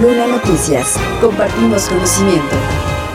Luna Noticias. Compartimos conocimiento.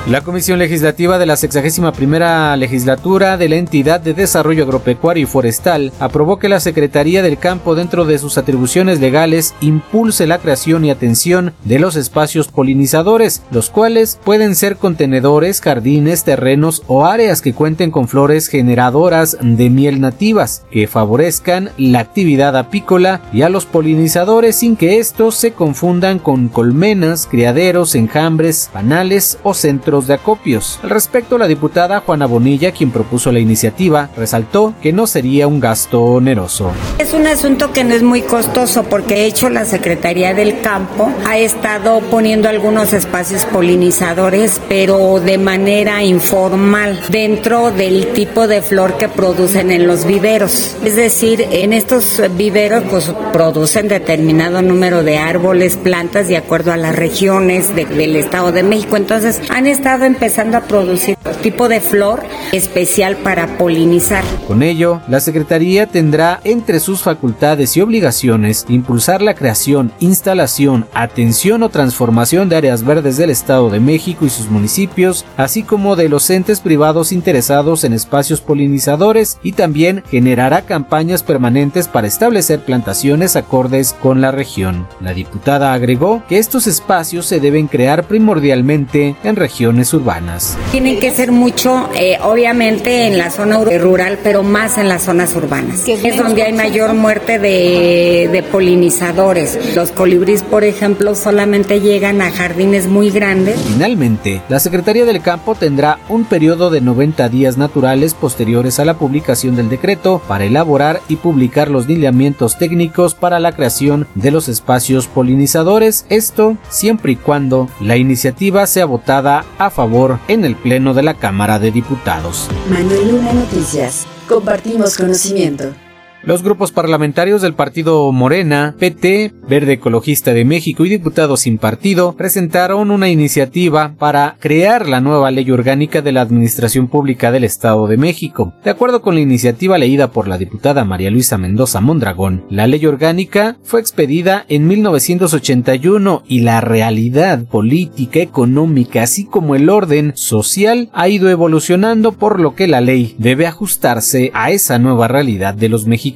La Comisión Legislativa de la 61 legislatura de la entidad de desarrollo agropecuario y forestal aprobó que la Secretaría del Campo dentro de sus atribuciones legales impulse la creación y atención de los espacios polinizadores, los cuales pueden ser contenedores, jardines, terrenos o áreas que cuenten con flores generadoras de miel nativas, que favorezcan la actividad apícola y a los polinizadores sin que estos se confundan con colmenas, criaderos, enjambres, panales o centros de acopios. Al respecto, la diputada Juana Bonilla, quien propuso la iniciativa, resaltó que no sería un gasto oneroso. Es un asunto que no es muy costoso porque de hecho la Secretaría del Campo ha estado poniendo algunos espacios polinizadores, pero de manera informal, dentro del tipo de flor que producen en los viveros. Es decir, en estos viveros pues producen determinado número de árboles, plantas de acuerdo a las regiones del Estado de México. Entonces han estado estado empezando a producir tipo de flor especial para polinizar. Con ello, la Secretaría tendrá entre sus facultades y obligaciones impulsar la creación, instalación, atención o transformación de áreas verdes del Estado de México y sus municipios, así como de los entes privados interesados en espacios polinizadores y también generará campañas permanentes para establecer plantaciones acordes con la región. La diputada agregó que estos espacios se deben crear primordialmente en regiones urbanas. Tienen que ser mucho, eh, obviamente, en la zona rural, pero más en las zonas urbanas. Es donde hay mayor muerte de, de polinizadores. Los colibríes, por ejemplo, solamente llegan a jardines muy grandes. Finalmente, la Secretaría del Campo tendrá un periodo de 90 días naturales posteriores a la publicación del decreto para elaborar y publicar los lineamientos técnicos para la creación de los espacios polinizadores, esto siempre y cuando la iniciativa sea votada a favor en el Pleno de la Cámara de Diputados. Manuel Luna Noticias. Compartimos conocimiento. Los grupos parlamentarios del partido Morena, PT, Verde Ecologista de México y Diputados sin Partido presentaron una iniciativa para crear la nueva ley orgánica de la Administración Pública del Estado de México. De acuerdo con la iniciativa leída por la diputada María Luisa Mendoza Mondragón, la ley orgánica fue expedida en 1981 y la realidad política, económica, así como el orden social ha ido evolucionando por lo que la ley debe ajustarse a esa nueva realidad de los mexicanos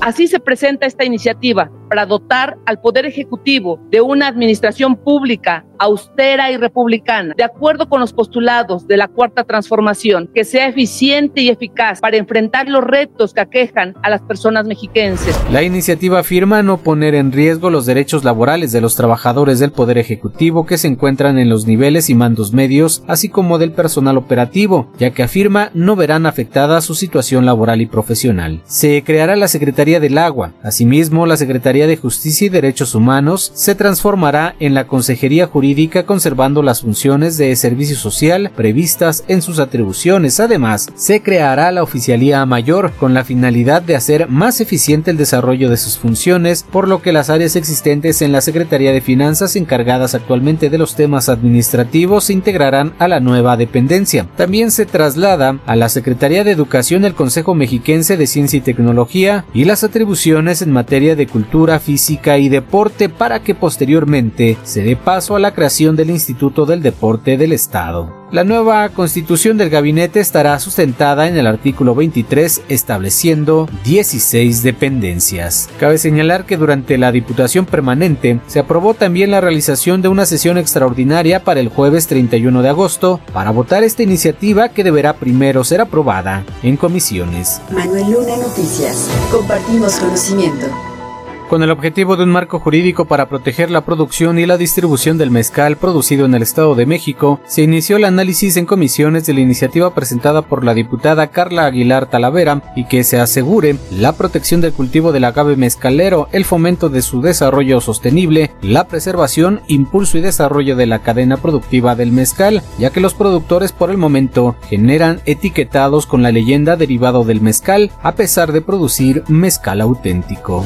Así se presenta esta iniciativa para dotar al Poder Ejecutivo de una administración pública austera y republicana, de acuerdo con los postulados de la Cuarta Transformación, que sea eficiente y eficaz para enfrentar los retos que aquejan a las personas mexiquenses. La iniciativa afirma no poner en riesgo los derechos laborales de los trabajadores del Poder Ejecutivo que se encuentran en los niveles y mandos medios, así como del personal operativo, ya que afirma no verán afectada su situación laboral y profesional. Se creará la Secretaría del Agua. Asimismo, la Secretaría de Justicia y Derechos Humanos se transformará en la Consejería Jurídica conservando las funciones de servicio social previstas en sus atribuciones. Además, se creará la Oficialía Mayor con la finalidad de hacer más eficiente el desarrollo de sus funciones, por lo que las áreas existentes en la Secretaría de Finanzas encargadas actualmente de los temas administrativos se integrarán a la nueva dependencia. También se traslada a la Secretaría de Educación el Consejo Mexiquense de Ciencia y Tecnología y las atribuciones en materia de cultura física y deporte para que posteriormente se dé paso a la creación del Instituto del Deporte del Estado. La nueva constitución del gabinete estará sustentada en el artículo 23 estableciendo 16 dependencias. Cabe señalar que durante la Diputación Permanente se aprobó también la realización de una sesión extraordinaria para el jueves 31 de agosto para votar esta iniciativa que deberá primero ser aprobada en comisiones. Manuel Luna Noticias. Compartimos conocimiento con el objetivo de un marco jurídico para proteger la producción y la distribución del mezcal producido en el Estado de México, se inició el análisis en comisiones de la iniciativa presentada por la diputada Carla Aguilar Talavera y que se asegure la protección del cultivo del agave mezcalero, el fomento de su desarrollo sostenible, la preservación, impulso y desarrollo de la cadena productiva del mezcal, ya que los productores por el momento generan etiquetados con la leyenda derivado del mezcal a pesar de producir mezcal auténtico.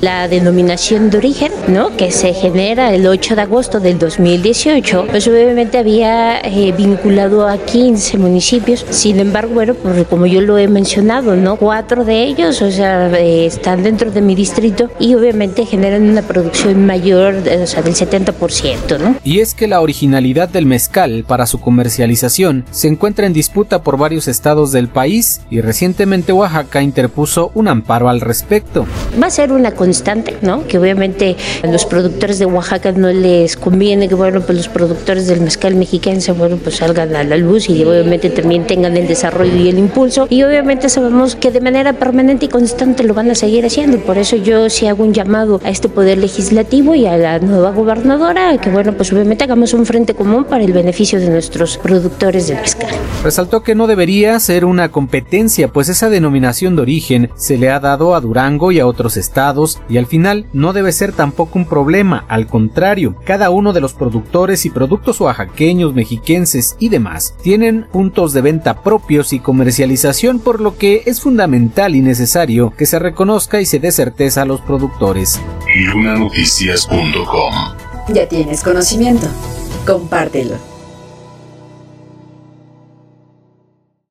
La denominación de origen, ¿no? Que se genera el 8 de agosto del 2018, pues obviamente había eh, vinculado a 15 municipios. Sin embargo, bueno, pues como yo lo he mencionado, ¿no? Cuatro de ellos, o sea, eh, están dentro de mi distrito y obviamente generan una producción mayor, o sea, del 70%, ¿no? Y es que la originalidad del mezcal para su comercialización se encuentra en disputa por varios estados del país y recientemente Oaxaca interpuso un amparo al respecto. Va a ser una constante, ¿no? Que obviamente a los productores de Oaxaca no les conviene que, bueno, pues los productores del mezcal mexicano, bueno, pues salgan a la luz y obviamente también tengan el desarrollo y el impulso. Y obviamente sabemos que de manera permanente y constante lo van a seguir haciendo. Por eso yo sí hago un llamado a este poder legislativo y a la nueva gobernadora que, bueno, pues obviamente hagamos un frente común para el beneficio de nuestros productores de mezcal. Resaltó que no debería ser una competencia, pues esa denominación de origen se le ha dado a Durango y a otros estados y al final no debe ser tampoco un problema, al contrario, cada uno de los productores y productos oaxaqueños, mexiquenses y demás tienen puntos de venta propios y comercialización, por lo que es fundamental y necesario que se reconozca y se dé certeza a los productores. Lunanoticias.com Ya tienes conocimiento, compártelo.